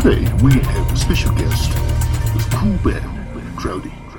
Today we have a special guest with Cool Band Crowdy.